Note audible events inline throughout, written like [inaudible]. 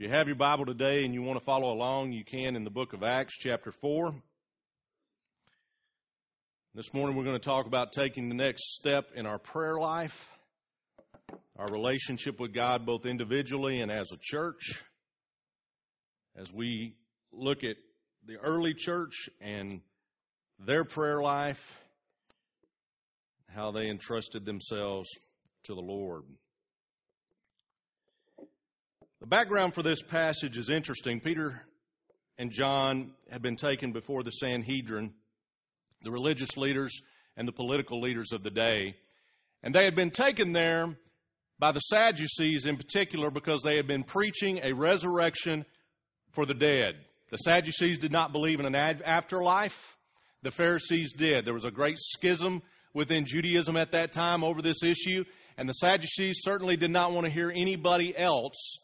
If you have your Bible today and you want to follow along, you can in the book of Acts, chapter 4. This morning we're going to talk about taking the next step in our prayer life, our relationship with God, both individually and as a church. As we look at the early church and their prayer life, how they entrusted themselves to the Lord. The background for this passage is interesting. Peter and John had been taken before the Sanhedrin, the religious leaders and the political leaders of the day. And they had been taken there by the Sadducees in particular because they had been preaching a resurrection for the dead. The Sadducees did not believe in an afterlife. The Pharisees did. There was a great schism within Judaism at that time over this issue, and the Sadducees certainly did not want to hear anybody else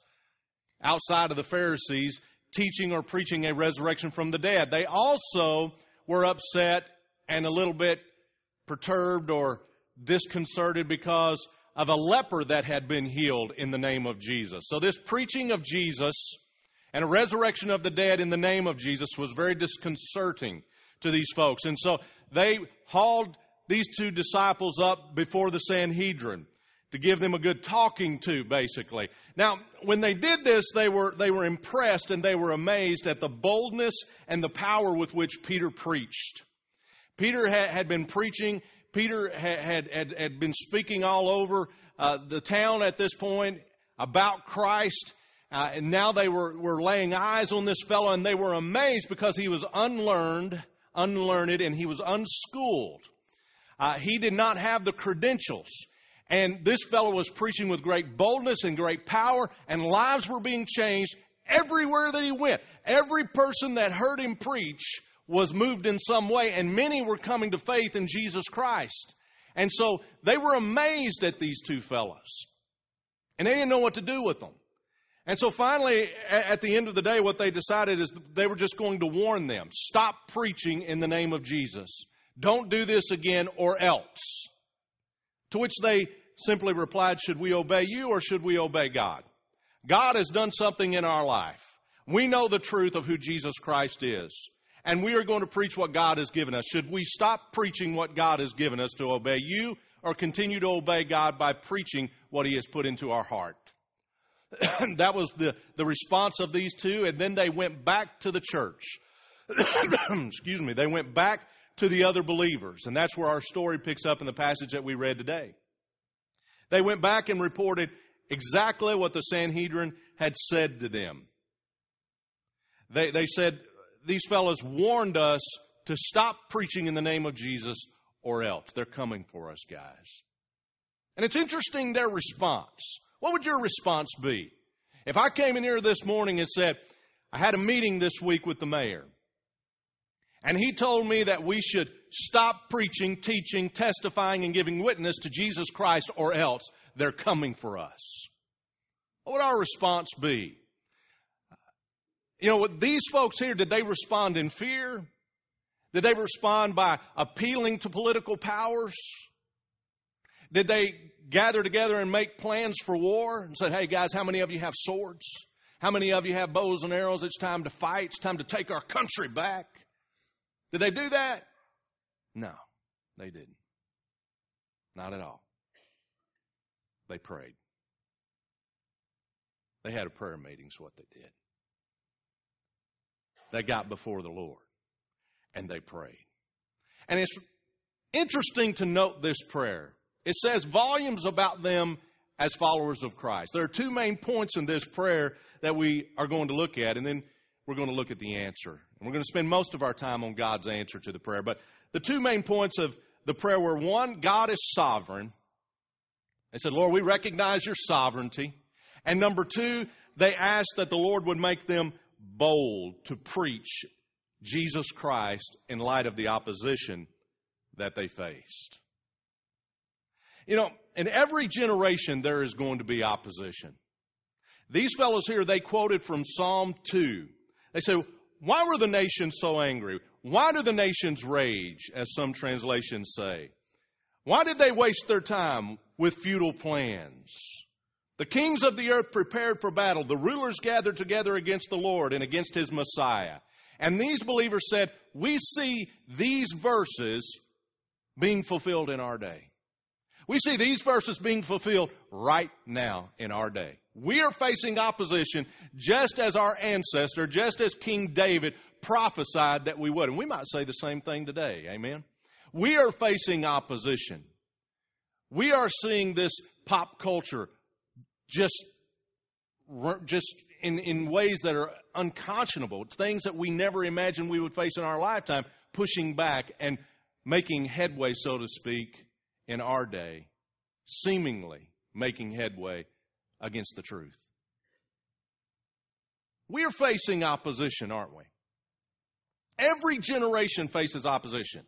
outside of the Pharisees teaching or preaching a resurrection from the dead. They also were upset and a little bit perturbed or disconcerted because of a leper that had been healed in the name of Jesus. So this preaching of Jesus and a resurrection of the dead in the name of Jesus was very disconcerting to these folks. And so they hauled these two disciples up before the Sanhedrin to give them a good talking to, basically. Now, when they did this, they were, they were impressed and they were amazed at the boldness and the power with which Peter preached. Peter had, had been preaching, Peter had, had, had, been speaking all over uh, the town at this point about Christ. Uh, and now they were, were laying eyes on this fellow and they were amazed because he was unlearned, unlearned, and he was unschooled. Uh, he did not have the credentials. And this fellow was preaching with great boldness and great power, and lives were being changed everywhere that he went. Every person that heard him preach was moved in some way, and many were coming to faith in Jesus Christ. And so they were amazed at these two fellows. And they didn't know what to do with them. And so finally, at the end of the day, what they decided is they were just going to warn them stop preaching in the name of Jesus. Don't do this again or else. To which they simply replied, Should we obey you or should we obey God? God has done something in our life. We know the truth of who Jesus Christ is. And we are going to preach what God has given us. Should we stop preaching what God has given us to obey you or continue to obey God by preaching what He has put into our heart? [clears throat] that was the, the response of these two. And then they went back to the church. [clears throat] Excuse me. They went back to the other believers. And that's where our story picks up in the passage that we read today. They went back and reported exactly what the Sanhedrin had said to them. They, they said, These fellows warned us to stop preaching in the name of Jesus or else. They're coming for us, guys. And it's interesting their response. What would your response be? If I came in here this morning and said, I had a meeting this week with the mayor. And he told me that we should stop preaching, teaching, testifying, and giving witness to Jesus Christ, or else they're coming for us. What would our response be? You know, these folks here, did they respond in fear? Did they respond by appealing to political powers? Did they gather together and make plans for war and said, hey guys, how many of you have swords? How many of you have bows and arrows? It's time to fight. It's time to take our country back. Did they do that? No, they didn't. Not at all. They prayed. They had a prayer meeting, is what they did. They got before the Lord and they prayed. And it's interesting to note this prayer. It says volumes about them as followers of Christ. There are two main points in this prayer that we are going to look at, and then we're going to look at the answer. And we're going to spend most of our time on God's answer to the prayer. But the two main points of the prayer were one, God is sovereign. They said, Lord, we recognize your sovereignty. And number two, they asked that the Lord would make them bold to preach Jesus Christ in light of the opposition that they faced. You know, in every generation there is going to be opposition. These fellows here, they quoted from Psalm 2. They say, why were the nations so angry? Why do the nations rage, as some translations say? Why did they waste their time with futile plans? The kings of the earth prepared for battle. The rulers gathered together against the Lord and against his Messiah. And these believers said, We see these verses being fulfilled in our day. We see these verses being fulfilled right now in our day. We are facing opposition just as our ancestor, just as King David prophesied that we would. And we might say the same thing today. Amen. We are facing opposition. We are seeing this pop culture just, just in, in ways that are unconscionable, things that we never imagined we would face in our lifetime, pushing back and making headway, so to speak, in our day, seemingly making headway against the truth. We are facing opposition, aren't we? Every generation faces opposition.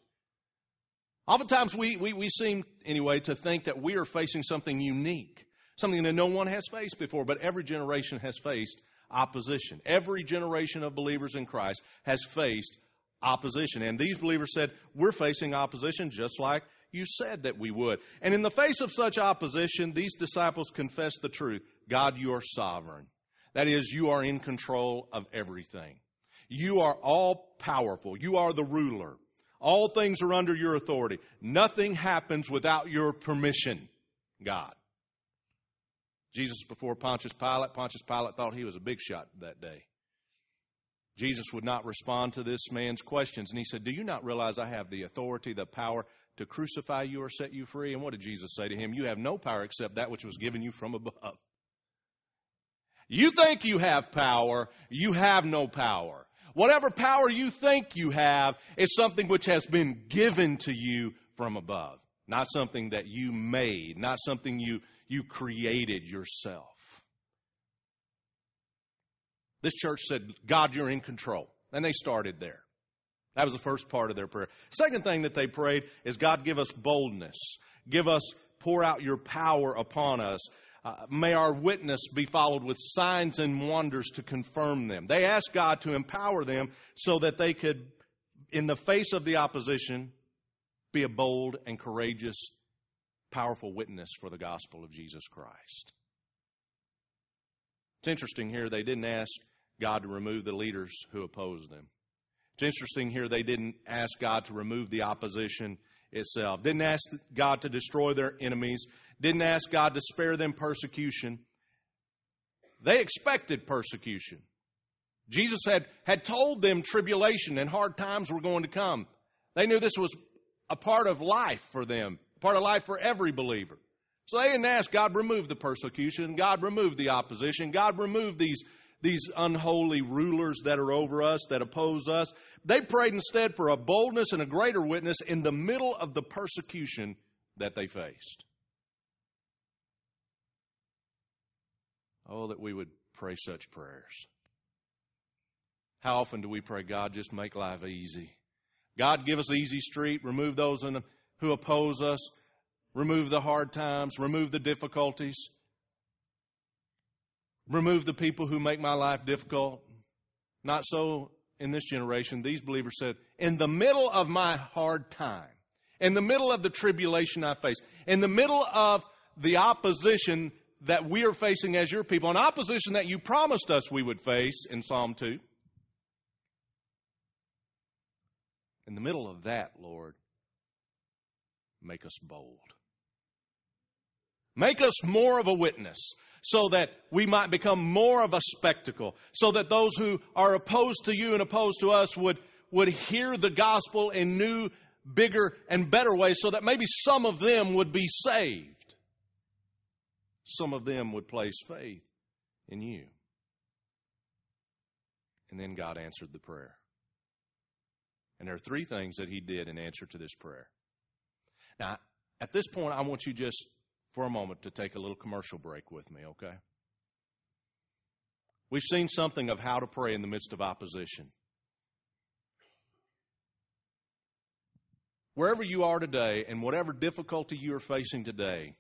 Oftentimes, we, we, we seem, anyway, to think that we are facing something unique, something that no one has faced before, but every generation has faced opposition. Every generation of believers in Christ has faced opposition. And these believers said, We're facing opposition just like you said that we would. And in the face of such opposition, these disciples confessed the truth God, you are sovereign. That is, you are in control of everything. You are all powerful. You are the ruler. All things are under your authority. Nothing happens without your permission, God. Jesus before Pontius Pilate, Pontius Pilate thought he was a big shot that day. Jesus would not respond to this man's questions, and he said, Do you not realize I have the authority, the power to crucify you or set you free? And what did Jesus say to him? You have no power except that which was given you from above. You think you have power, you have no power. Whatever power you think you have is something which has been given to you from above, not something that you made, not something you, you created yourself. This church said, God, you're in control. And they started there. That was the first part of their prayer. Second thing that they prayed is, God, give us boldness. Give us, pour out your power upon us. Uh, may our witness be followed with signs and wonders to confirm them. They asked God to empower them so that they could, in the face of the opposition, be a bold and courageous, powerful witness for the gospel of Jesus Christ. It's interesting here, they didn't ask God to remove the leaders who opposed them. It's interesting here, they didn't ask God to remove the opposition itself, didn't ask God to destroy their enemies, didn't ask God to spare them persecution. They expected persecution. Jesus had, had told them tribulation and hard times were going to come. They knew this was a part of life for them, part of life for every believer. So they didn't ask God remove the persecution, God remove the opposition, God remove these, these unholy rulers that are over us, that oppose us. They prayed instead for a boldness and a greater witness in the middle of the persecution that they faced. Oh, that we would pray such prayers. How often do we pray, God, just make life easy? God, give us the easy street, remove those who oppose us, remove the hard times, remove the difficulties, remove the people who make my life difficult. Not so in this generation. These believers said, in the middle of my hard time, in the middle of the tribulation I face, in the middle of the opposition that we are facing as your people, an opposition that you promised us we would face in Psalm 2. In the middle of that, Lord, make us bold. Make us more of a witness so that we might become more of a spectacle, so that those who are opposed to you and opposed to us would, would hear the gospel in new, bigger, and better ways, so that maybe some of them would be saved some of them would place faith in you. And then God answered the prayer. And there are three things that He did in answer to this prayer. Now, at this point, I want you just for a moment to take a little commercial break with me, okay? We've seen something of how to pray in the midst of opposition. Wherever you are today and whatever difficulty you are facing today,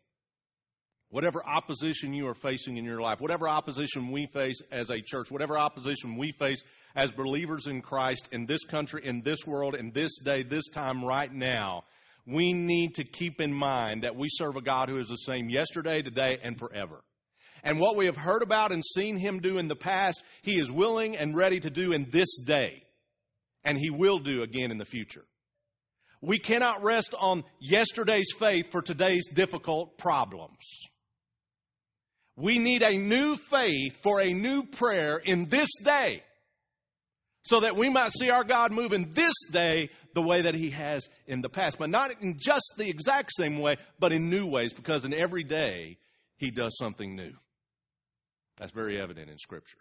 Whatever opposition you are facing in your life, whatever opposition we face as a church, whatever opposition we face as believers in Christ in this country, in this world, in this day, this time, right now, we need to keep in mind that we serve a God who is the same yesterday, today, and forever. And what we have heard about and seen him do in the past, he is willing and ready to do in this day. And he will do again in the future. We cannot rest on yesterday's faith for today's difficult problems. We need a new faith for a new prayer in this day so that we might see our God move in this day the way that He has in the past. But not in just the exact same way, but in new ways, because in every day He does something new. That's very evident in Scripture.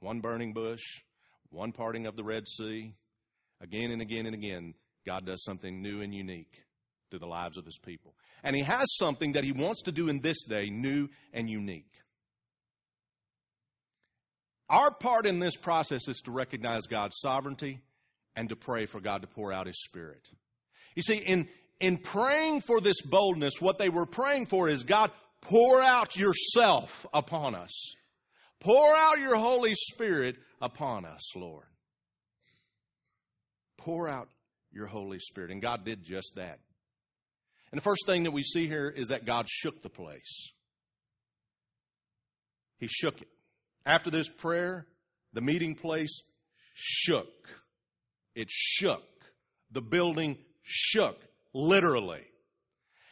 One burning bush, one parting of the Red Sea, again and again and again, God does something new and unique through the lives of His people. And He has something that He wants to do in this day, new and unique. Our part in this process is to recognize God's sovereignty and to pray for God to pour out His Spirit. You see, in, in praying for this boldness, what they were praying for is God, pour out yourself upon us. Pour out your Holy Spirit upon us, Lord. Pour out your Holy Spirit. And God did just that. And the first thing that we see here is that God shook the place. He shook it. After this prayer, the meeting place shook. It shook. The building shook, literally.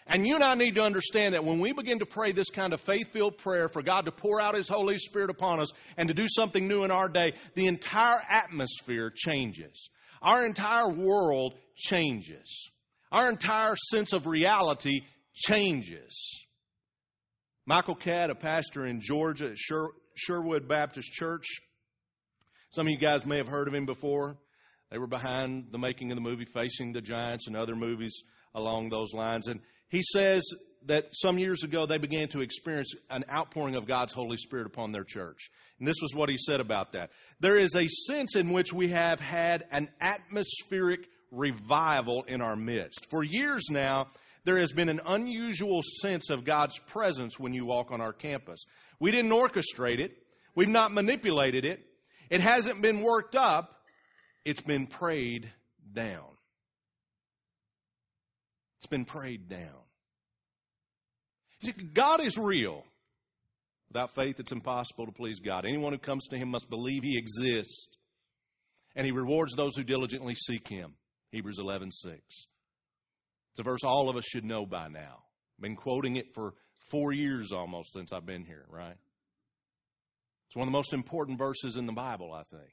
And you and I need to understand that when we begin to pray this kind of faith filled prayer for God to pour out His Holy Spirit upon us and to do something new in our day, the entire atmosphere changes. Our entire world changes. Our entire sense of reality changes. Michael Catt, a pastor in Georgia at Sher- Sherwood Baptist Church, some of you guys may have heard of him before. They were behind the making of the movie Facing the Giants and other movies along those lines. And he says that some years ago they began to experience an outpouring of God's Holy Spirit upon their church. And this was what he said about that. There is a sense in which we have had an atmospheric revival in our midst. For years now, there has been an unusual sense of God's presence when you walk on our campus. We didn't orchestrate it. We've not manipulated it. It hasn't been worked up. It's been prayed down. It's been prayed down. See, God is real. Without faith, it's impossible to please God. Anyone who comes to Him must believe He exists, and He rewards those who diligently seek Him. Hebrews 11 6. It's a verse all of us should know by now. I've been quoting it for four years almost since I've been here, right? It's one of the most important verses in the Bible, I think.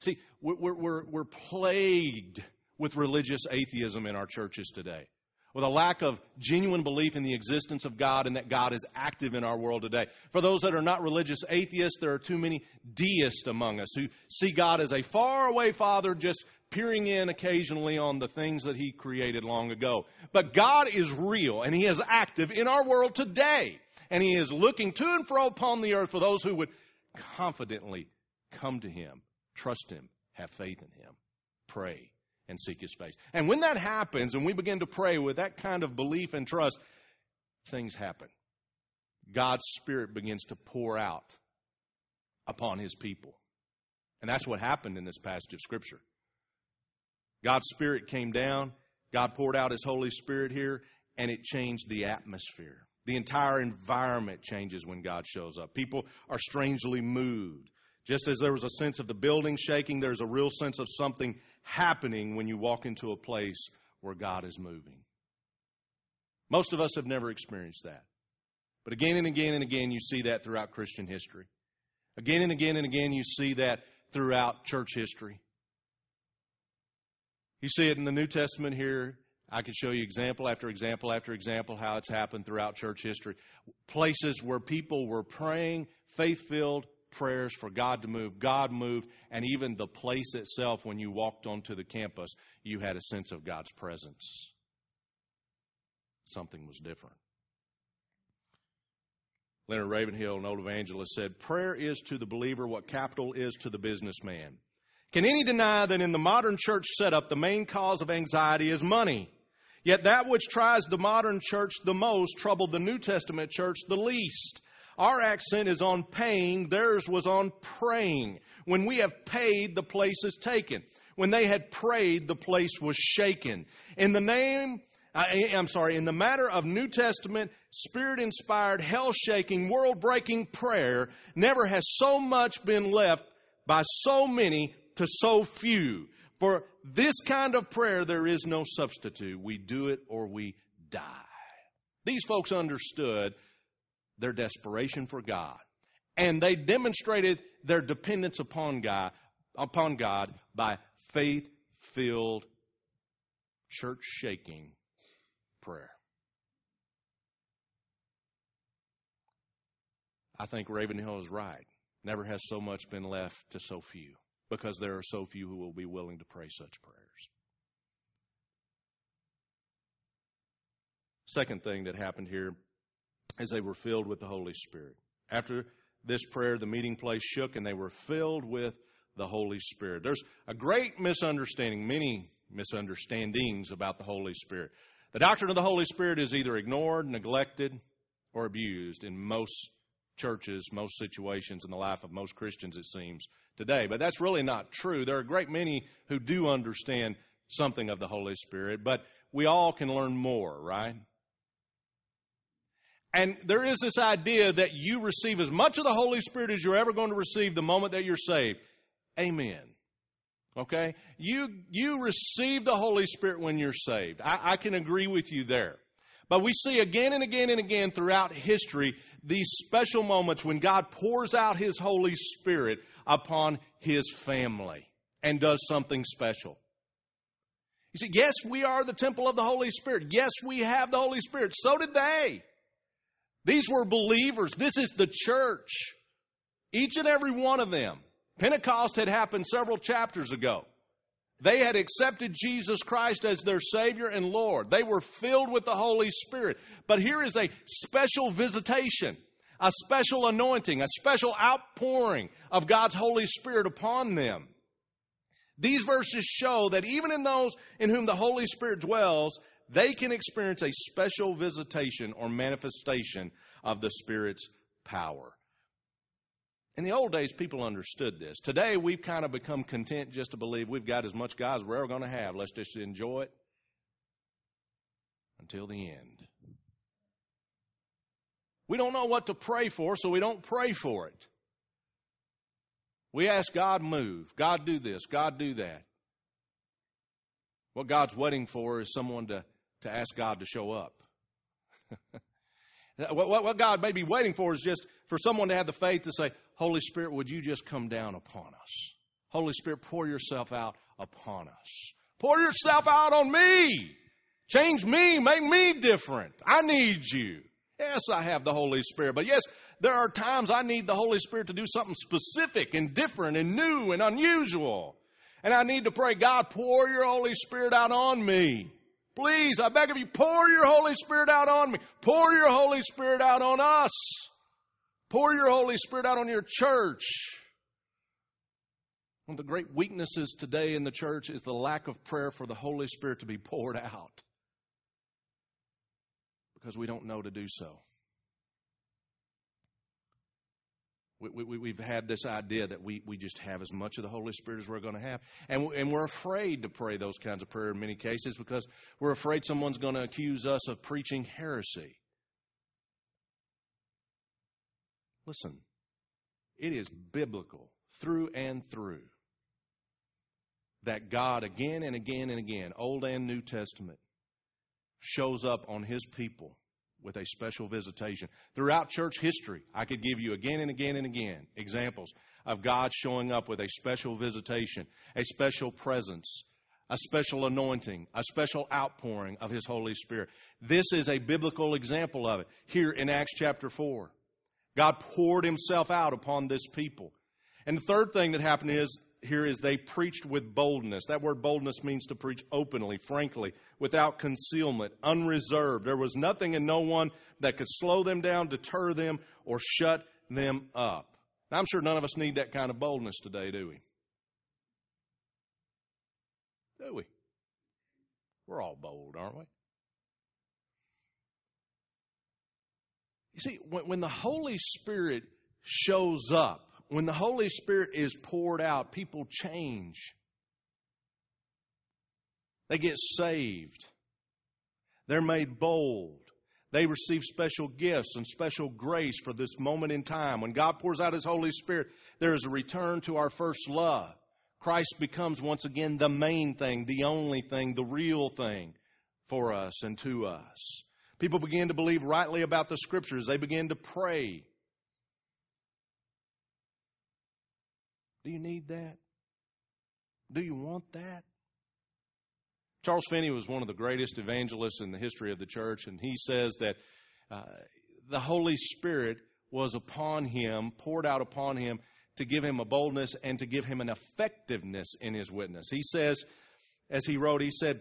See, we're, we're, we're plagued with religious atheism in our churches today, with a lack of genuine belief in the existence of God and that God is active in our world today. For those that are not religious atheists, there are too many deists among us who see God as a faraway Father just peering in occasionally on the things that He created long ago. But God is real and He is active in our world today. And He is looking to and fro upon the earth for those who would confidently come to Him, trust Him, have faith in Him, pray, and seek His face. And when that happens and we begin to pray with that kind of belief and trust, things happen. God's Spirit begins to pour out upon His people. And that's what happened in this passage of Scripture. God's Spirit came down. God poured out His Holy Spirit here, and it changed the atmosphere. The entire environment changes when God shows up. People are strangely moved. Just as there was a sense of the building shaking, there's a real sense of something happening when you walk into a place where God is moving. Most of us have never experienced that. But again and again and again, you see that throughout Christian history. Again and again and again, you see that throughout church history. You see it in the New Testament here. I can show you example after example after example how it's happened throughout church history. Places where people were praying faith filled prayers for God to move. God moved, and even the place itself, when you walked onto the campus, you had a sense of God's presence. Something was different. Leonard Ravenhill, an old evangelist, said, Prayer is to the believer what capital is to the businessman. Can any deny that in the modern church setup, the main cause of anxiety is money? Yet that which tries the modern church the most troubled the New Testament church the least. Our accent is on paying, theirs was on praying. When we have paid, the place is taken. When they had prayed, the place was shaken. In the name, I, eh, am sorry, in the matter of New Testament spirit inspired, hell shaking, world breaking prayer, never has so much been left by so many to so few. For this kind of prayer, there is no substitute. We do it or we die. These folks understood their desperation for God, and they demonstrated their dependence upon God, upon God by faith filled, church shaking prayer. I think Ravenhill is right. Never has so much been left to so few because there are so few who will be willing to pray such prayers. Second thing that happened here is they were filled with the Holy Spirit. After this prayer, the meeting place shook and they were filled with the Holy Spirit. There's a great misunderstanding, many misunderstandings about the Holy Spirit. The doctrine of the Holy Spirit is either ignored, neglected, or abused in most churches, most situations in the life of most Christians, it seems, today. But that's really not true. There are a great many who do understand something of the Holy Spirit, but we all can learn more, right? And there is this idea that you receive as much of the Holy Spirit as you're ever going to receive the moment that you're saved. Amen. Okay? You, you receive the Holy Spirit when you're saved. I, I can agree with you there. But we see again and again and again throughout history these special moments when God pours out His Holy Spirit upon His family and does something special. You see, yes, we are the temple of the Holy Spirit. Yes, we have the Holy Spirit. So did they. These were believers. This is the church. Each and every one of them. Pentecost had happened several chapters ago. They had accepted Jesus Christ as their Savior and Lord. They were filled with the Holy Spirit. But here is a special visitation, a special anointing, a special outpouring of God's Holy Spirit upon them. These verses show that even in those in whom the Holy Spirit dwells, they can experience a special visitation or manifestation of the Spirit's power. In the old days, people understood this. Today, we've kind of become content just to believe we've got as much God as we're ever going to have. Let's just enjoy it until the end. We don't know what to pray for, so we don't pray for it. We ask God move, God do this, God do that. What God's waiting for is someone to, to ask God to show up. [laughs] what, God may be waiting for is just for someone to have the faith to say, Holy Spirit, would you just come down upon us? Holy Spirit, pour yourself out upon us. Pour yourself out on me. Change me. Make me different. I need you. Yes, I have the Holy Spirit. But yes, there are times I need the Holy Spirit to do something specific and different and new and unusual. And I need to pray, God, pour your Holy Spirit out on me. Please, I beg of you, pour your Holy Spirit out on me. Pour your Holy Spirit out on us. Pour your Holy Spirit out on your church. One of the great weaknesses today in the church is the lack of prayer for the Holy Spirit to be poured out because we don't know to do so. We, have we, had this idea that we, we just have as much of the Holy Spirit as we're going to have. And, and we're afraid to pray those kinds of prayer in many cases because we're afraid someone's going to accuse us of preaching heresy. Listen, it is biblical through and through that God, again and again and again, Old and New Testament, shows up on His people with a special visitation. Throughout church history, I could give you again and again and again examples of God showing up with a special visitation, a special presence, a special anointing, a special outpouring of His Holy Spirit. This is a biblical example of it here in Acts chapter 4. God poured himself out upon this people. And the third thing that happened is here is they preached with boldness. That word boldness means to preach openly, frankly, without concealment, unreserved. There was nothing and no one that could slow them down, deter them, or shut them up. Now, I'm sure none of us need that kind of boldness today, do we? Do we? We're all bold, aren't we? You see, when, when the Holy Spirit shows up, when the Holy Spirit is poured out, people change. They get saved. They're made bold. They receive special gifts and special grace for this moment in time. When God pours out His Holy Spirit, there is a return to our first love. Christ becomes once again the main thing, the only thing, the real thing for us and to us. People begin to believe rightly about the Scriptures. They begin to pray. Do you need that? Do you want that? Charles Finney was one of the greatest evangelists in the history of the church, and he says that uh, the Holy Spirit was upon him, poured out upon him to give him a boldness and to give him an effectiveness in his witness. He says, as he wrote, he said,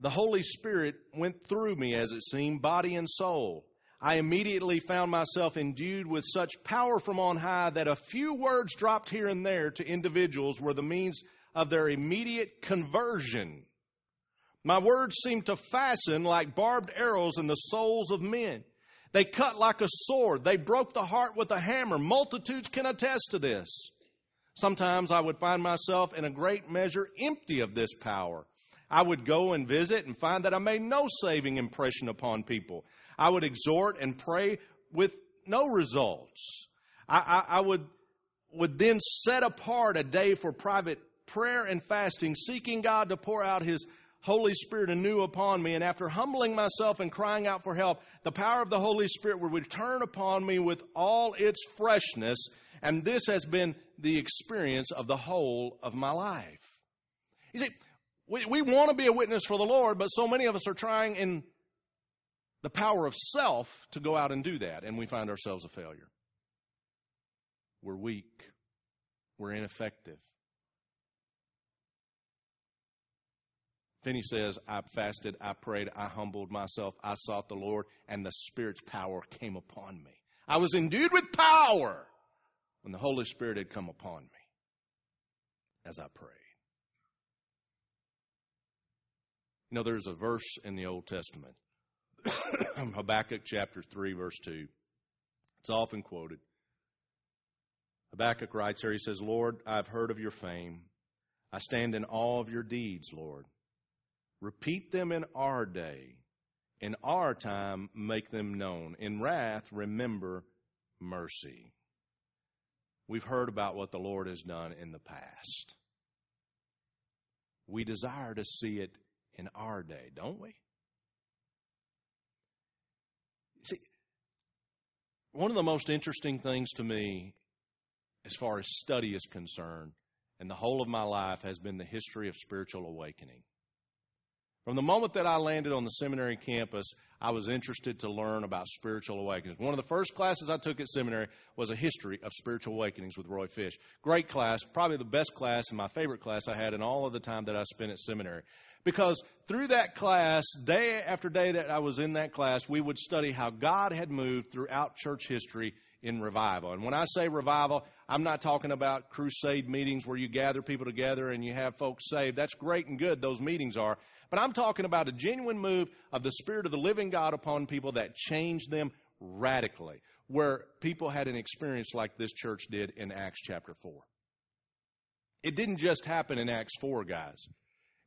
The Holy Spirit went through me, as it seemed, body and soul. I immediately found myself endued with such power from on high that a few words dropped here and there to individuals were the means of their immediate conversion. My words seemed to fasten like barbed arrows in the souls of men. They cut like a sword. They broke the heart with a hammer. Multitudes can attest to this. Sometimes I would find myself in a great measure empty of this power. I would go and visit and find that I made no saving impression upon people. I would exhort and pray with no results. I, I, I would, would then set apart a day for private prayer and fasting, seeking God to pour out His Holy Spirit anew upon me. And after humbling myself and crying out for help, the power of the Holy Spirit would return upon me with all its freshness. And this has been the experience of the whole of my life. You see, we, we want to be a witness for the Lord, but so many of us are trying in the power of self to go out and do that, and we find ourselves a failure. We're weak. We're ineffective. Finney says, I fasted, I prayed, I humbled myself, I sought the Lord, and the Spirit's power came upon me. I was endued with power when the Holy Spirit had come upon me as I prayed. You know, there's a verse in the Old Testament, [coughs] Habakkuk chapter 3, verse 2. It's often quoted. Habakkuk writes here, he says, Lord, I've heard of your fame. I stand in awe of your deeds, Lord. Repeat them in our day. In our time, make them known. In wrath, remember mercy. We've heard about what the Lord has done in the past. We desire to see it in our day, don't we? One of the most interesting things to me, as far as study is concerned, and the whole of my life, has been the history of spiritual awakening. From the moment that I landed on the seminary campus, I was interested to learn about spiritual awakenings. One of the first classes I took at seminary was a history of spiritual awakenings with Roy Fish. Great class, probably the best class and my favorite class I had in all of the time that I spent at seminary. Because through that class, day after day that I was in that class, we would study how God had moved throughout church history in revival. And when I say revival, I'm not talking about crusade meetings where you gather people together and you have folks saved. That's great and good, those meetings are. But I'm talking about a genuine move of the Spirit of the living God upon people that changed them radically, where people had an experience like this church did in Acts chapter 4. It didn't just happen in Acts 4, guys.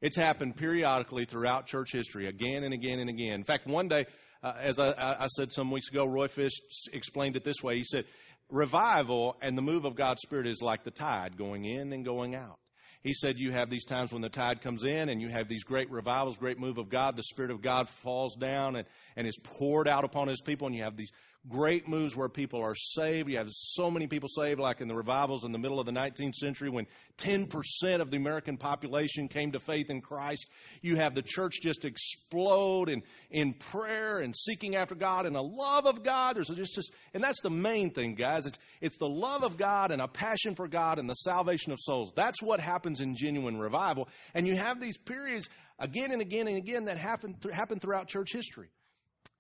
It's happened periodically throughout church history, again and again and again. In fact, one day, uh, as I, I said some weeks ago, Roy Fish explained it this way. He said, Revival and the move of God's Spirit is like the tide going in and going out. He said you have these times when the tide comes in and you have these great revivals, great move of God. The Spirit of God falls down and, and is poured out upon His people, and you have these great moves where people are saved. You have so many people saved, like in the revivals in the middle of the 19th century when 10% of the American population came to faith in Christ. You have the church just explode in, in prayer and seeking after God and a love of God. There's just, just and that's the main thing, guys. It's, it's the love of God and a passion for God and the salvation of souls. That's what happens in genuine revival. And you have these periods again and again and again that happen, happen throughout church history.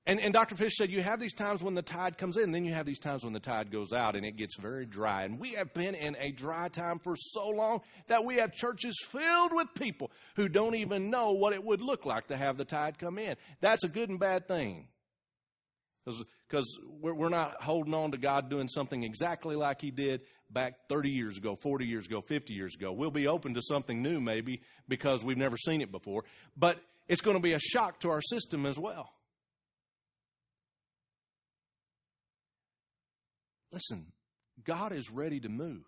And, and Dr. Fish said you have these times when the tide comes in, then you have these times when the tide goes out and it gets very dry. And we have been in a dry time for so long that we have churches filled with people who don't even know what it would look like to have the tide come in. That's a good and bad thing. Because we're, we're not holding on to God doing something exactly like He did back 30 years ago, 40 years ago, 50 years ago. We'll be open to something new maybe because we've never seen it before. But it's going to be a shock to our system as well. Listen, God is ready to move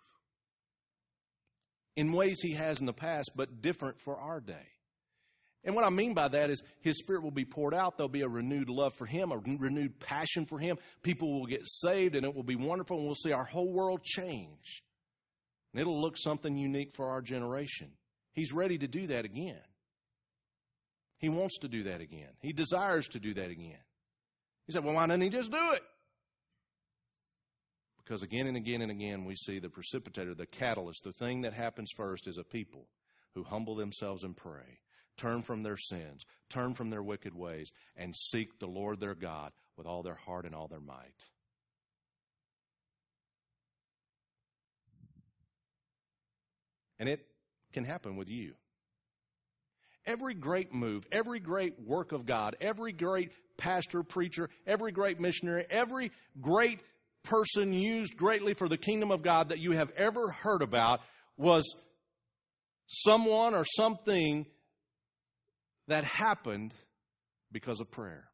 in ways He has in the past, but different for our day. And what I mean by that is His Spirit will be poured out. There'll be a renewed love for Him, a renewed passion for Him. People will get saved, and it will be wonderful, and we'll see our whole world change. And it'll look something unique for our generation. He's ready to do that again. He wants to do that again. He desires to do that again. He said, Well, why doesn't He just do it? Because again and again and again, we see the precipitator, the catalyst, the thing that happens first is a people who humble themselves and pray turn from their sins, turn from their wicked ways, and seek the Lord their God with all their heart and all their might. And it can happen with you. Every great move, every great work of God, every great pastor, preacher, every great missionary, every great person used greatly for the kingdom of God that you have ever heard about was someone or something that happened because of prayer.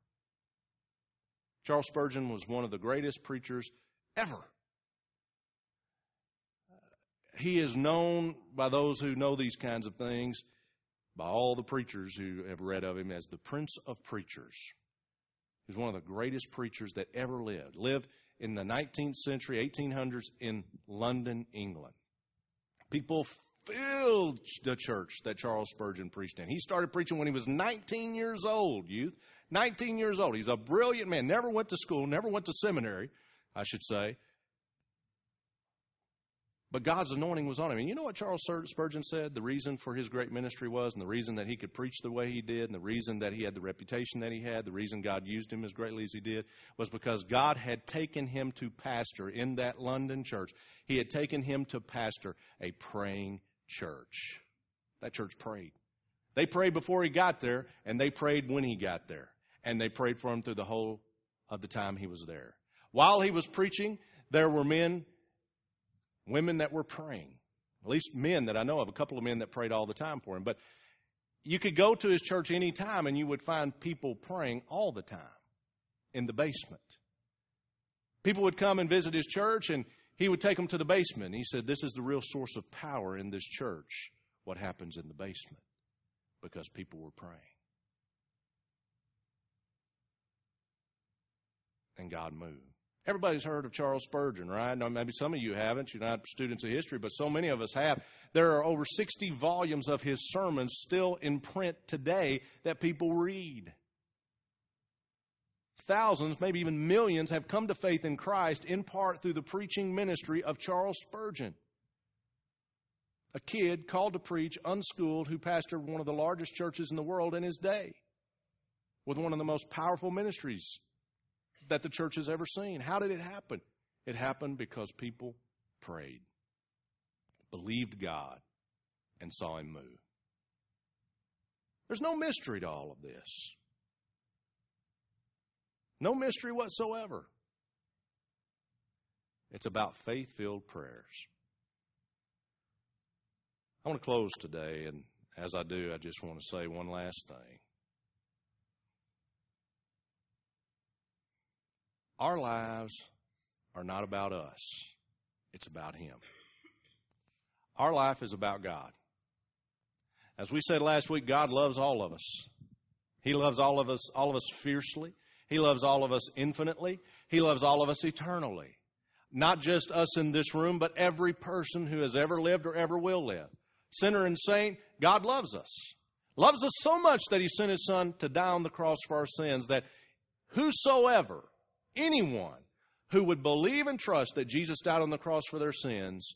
Charles Spurgeon was one of the greatest preachers ever. He is known by those who know these kinds of things, by all the preachers who have read of him, as the Prince of Preachers. He's one of the greatest preachers that ever lived. Lived in the 19th century, 1800s, in London, England. People filled the church that Charles Spurgeon preached in. He started preaching when he was 19 years old, youth. 19 years old. He's a brilliant man. Never went to school, never went to seminary, I should say. But God's anointing was on him. And you know what Charles Spurgeon said? The reason for his great ministry was, and the reason that he could preach the way he did, and the reason that he had the reputation that he had, the reason God used him as greatly as he did, was because God had taken him to pastor in that London church. He had taken him to pastor a praying church. That church prayed. They prayed before he got there, and they prayed when he got there. And they prayed for him through the whole of the time he was there. While he was preaching, there were men, women that were praying. At least men that I know of, a couple of men that prayed all the time for him. But you could go to his church any time and you would find people praying all the time in the basement. People would come and visit his church and he would take them to the basement. He said, This is the real source of power in this church, what happens in the basement, because people were praying. And God moved. Everybody's heard of Charles Spurgeon, right? Now, maybe some of you haven't. You're not students of history, but so many of us have. There are over 60 volumes of his sermons still in print today that people read thousands, maybe even millions, have come to faith in Christ in part through the preaching ministry of Charles Spurgeon. A kid called to preach, unschooled, who pastored one of the largest churches in the world in his day, with one of the most powerful ministries that the church has ever seen. How did it happen? It happened because people prayed, believed God, and saw Him move. There's no mystery to all of this. No mystery whatsoever. It's about faith filled prayers. I want to close today, and as I do, I just want to say one last thing. Our lives are not about us, it's about Him. Our life is about God. As we said last week, God loves all of us. He loves all of us, all of us fiercely. He loves all of us infinitely. He loves all of us eternally. Not just us in this room, but every person who has ever lived or ever will live. Sinner and saint, God loves us. Loves us so much that He sent His Son to die on the cross for our sins that whosoever, anyone who would believe and trust that Jesus died on the cross for their sins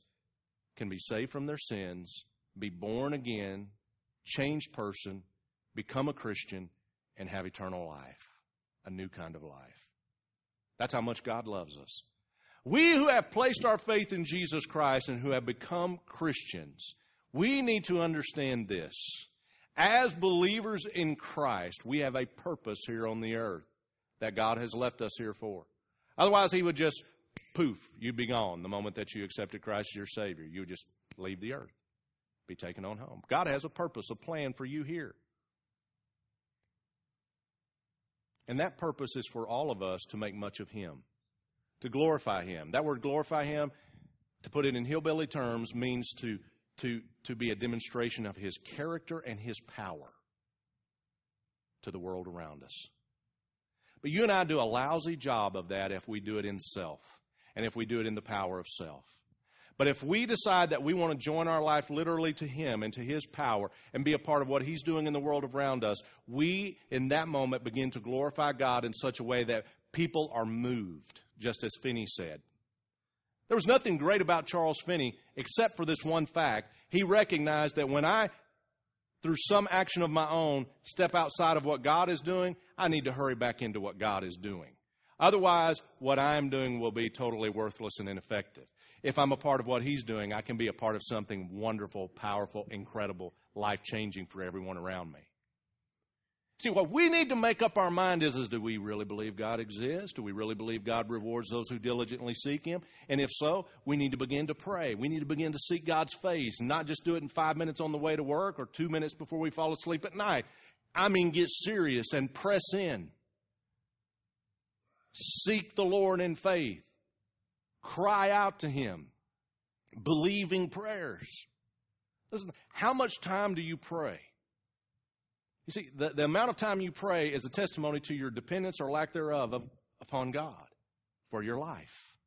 can be saved from their sins, be born again, changed person, become a Christian, and have eternal life a new kind of life. That's how much God loves us. We who have placed our faith in Jesus Christ and who have become Christians, we need to understand this. As believers in Christ, we have a purpose here on the earth that God has left us here for. Otherwise, He would just poof, you'd be gone the moment that you accepted Christ as your Savior. You would just leave the earth, be taken on home. God has a purpose, a plan for you here. And that purpose is for all of us to make much of Him, to glorify Him. That word glorify Him, to put it in hillbilly terms, means to, to, to be a demonstration of His character and His power to the world around us. But you and I do a lousy job of that if we do it in self and if we do it in the power of self. But if we decide that we want to join our life literally to Him and to His power and be a part of what He's doing in the world around us, we in that moment begin to glorify God in such a way that people are moved, just as Finney said. There was nothing great about Charles Finney except for this one fact. He recognized that when I, through some action of my own, step outside of what God is doing, I need to hurry back into what God is doing. Otherwise, what I'm doing will be totally worthless and ineffective. If I'm a part of what He's doing, I can be a part of something wonderful, powerful, incredible, life changing for everyone around me. See, what we need to make up our mind is, is do we really believe God exists? Do we really believe God rewards those who diligently seek Him? And if so, we need to begin to pray. We need to begin to seek God's face and not just do it in five minutes on the way to work or two minutes before we fall asleep at night. I mean, get serious and press in. Seek the Lord in faith. Cry out to Him. Believing prayers. Listen, how much time do you pray? You see, the, the amount of time you pray is a testimony to your dependence or lack thereof of, upon God for your life.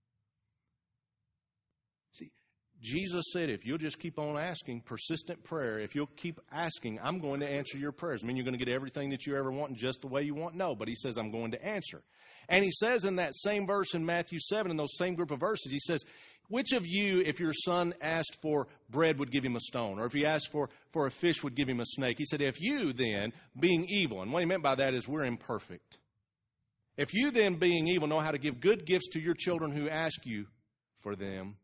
Jesus said, if you'll just keep on asking, persistent prayer, if you'll keep asking, I'm going to answer your prayers. I mean, you're going to get everything that you ever want in just the way you want? No, but He says, I'm going to answer. And He says in that same verse in Matthew 7, in those same group of verses, He says, which of you, if your son asked for bread, would give him a stone? Or if he asked for, for a fish, would give him a snake? He said, If you then, being evil, and what he meant by that is we're imperfect. If you then, being evil, know how to give good gifts to your children who ask you for them,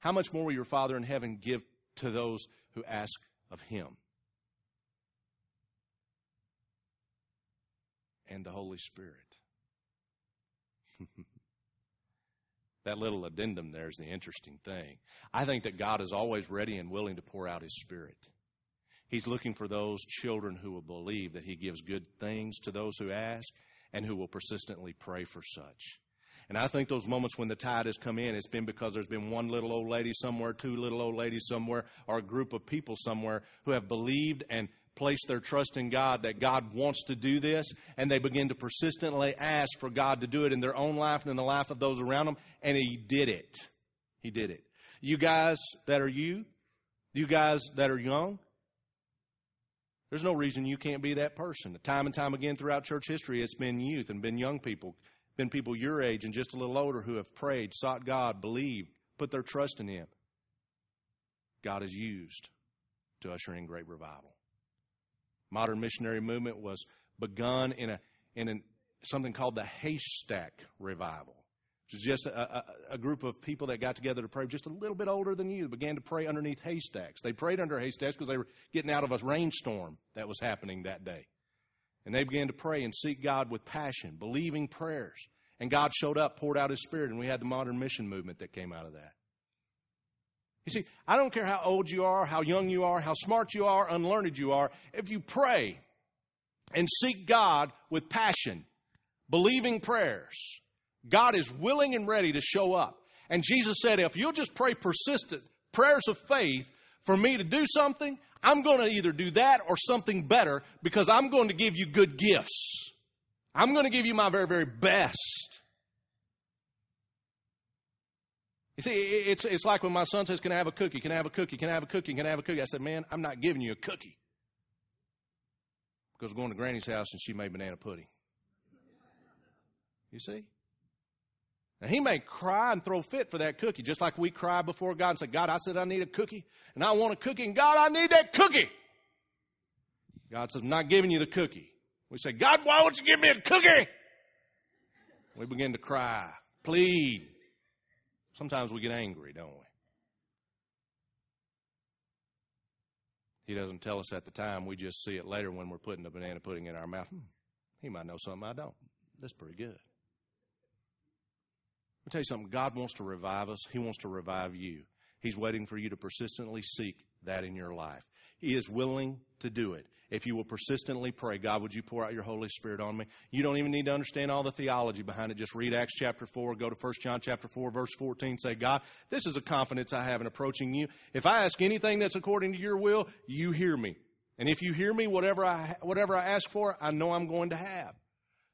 how much more will your Father in heaven give to those who ask of him? And the Holy Spirit. [laughs] That little addendum there is the interesting thing. I think that God is always ready and willing to pour out His Spirit. He's looking for those children who will believe that He gives good things to those who ask and who will persistently pray for such. And I think those moments when the tide has come in, it's been because there's been one little old lady somewhere, two little old ladies somewhere, or a group of people somewhere who have believed and place their trust in God that God wants to do this, and they begin to persistently ask for God to do it in their own life and in the life of those around them, and He did it. He did it. You guys that are you, you guys that are young, there's no reason you can't be that person. Time and time again throughout church history, it's been youth and been young people, been people your age and just a little older who have prayed, sought God, believed, put their trust in Him. God is used to usher in great revival. Modern missionary movement was begun in a in an, something called the haystack revival which is just a, a, a, group of people that got together to pray just a little bit older than you began to pray underneath haystacks. They prayed under haystacks because they were getting out of a rainstorm that was happening that day and they began to pray and seek god with passion believing prayers and god showed up poured out his spirit and we had the modern mission movement that came out of that you see, I don't care how old you are, how young you are, how smart you are, unlearned you are, if you pray and seek God with passion, believing prayers, God is willing and ready to show up. And Jesus said, if you'll just pray persistent prayers of faith for me to do something, I'm going to either do that or something better because I'm going to give you good gifts. I'm going to give you my very, very best. You see, it's, it's like when my son says, Can I have a cookie? Can I have a cookie? Can I have a cookie? Can I have a cookie? I said, Man, I'm not giving you a cookie. Because we're going to Granny's house and she made banana pudding. You see? Now, he may cry and throw fit for that cookie, just like we cry before God and say, God, I said I need a cookie, and I want a cookie, and God, I need that cookie. God says, I'm not giving you the cookie. We say, God, why won't you give me a cookie? We begin to cry, plead, Sometimes we get angry, don't we? He doesn't tell us at the time. We just see it later when we're putting the banana pudding in our mouth. Hmm, he might know something I don't. That's pretty good. Tell you something. God wants to revive us. He wants to revive you. He's waiting for you to persistently seek that in your life. He is willing to do it. If you will persistently pray, God, would you pour out your Holy Spirit on me? You don't even need to understand all the theology behind it. Just read Acts chapter 4, go to 1 John chapter 4, verse 14. Say, God, this is a confidence I have in approaching you. If I ask anything that's according to your will, you hear me. And if you hear me, whatever I, whatever I ask for, I know I'm going to have.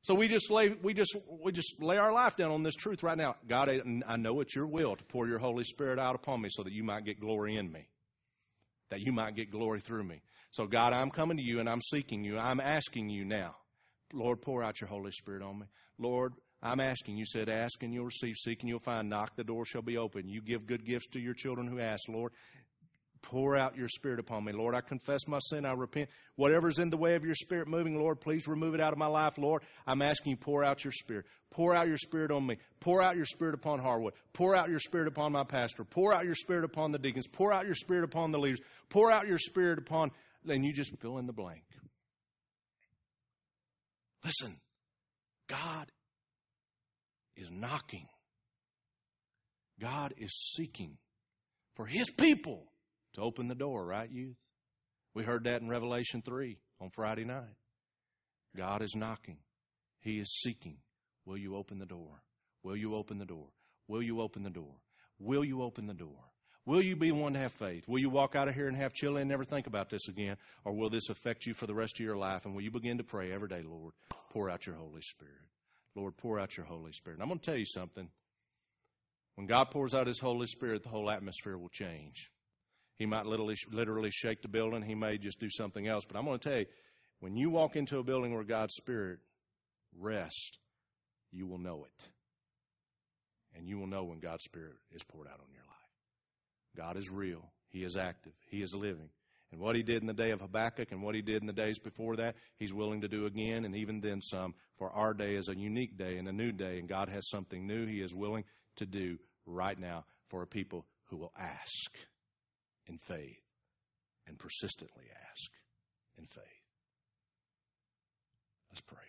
So we just lay we just we just lay our life down on this truth right now. God, I know it's your will to pour your Holy Spirit out upon me so that you might get glory in me. That you might get glory through me. So God, I'm coming to you and I'm seeking you. I'm asking you now. Lord, pour out your Holy Spirit on me. Lord, I'm asking. You said, ask and you'll receive, seek and you'll find, knock, the door shall be open. You give good gifts to your children who ask, Lord. Pour out your spirit upon me. Lord, I confess my sin. I repent. Whatever's in the way of your spirit moving, Lord, please remove it out of my life, Lord. I'm asking you, pour out your spirit. Pour out your spirit on me. Pour out your spirit upon Harwood. Pour out your spirit upon my pastor. Pour out your spirit upon the deacons. Pour out your spirit upon the leaders. Pour out your spirit upon, then you just fill in the blank. Listen, God is knocking. God is seeking for His people to open the door, right, youth? We heard that in Revelation 3 on Friday night. God is knocking. He is seeking. Will you open the door? Will you open the door? Will you open the door? Will you open the door? Will you be one to have faith? Will you walk out of here and have chili and never think about this again? Or will this affect you for the rest of your life? And will you begin to pray every day, Lord, pour out your Holy Spirit? Lord, pour out your Holy Spirit. And I'm going to tell you something. When God pours out His Holy Spirit, the whole atmosphere will change. He might literally, literally shake the building. He may just do something else. But I'm going to tell you, when you walk into a building where God's Spirit rests, you will know it. And you will know when God's Spirit is poured out on your life. God is real. He is active. He is living. And what he did in the day of Habakkuk and what he did in the days before that, he's willing to do again and even then some. For our day is a unique day and a new day, and God has something new he is willing to do right now for a people who will ask in faith and persistently ask in faith. Let's pray.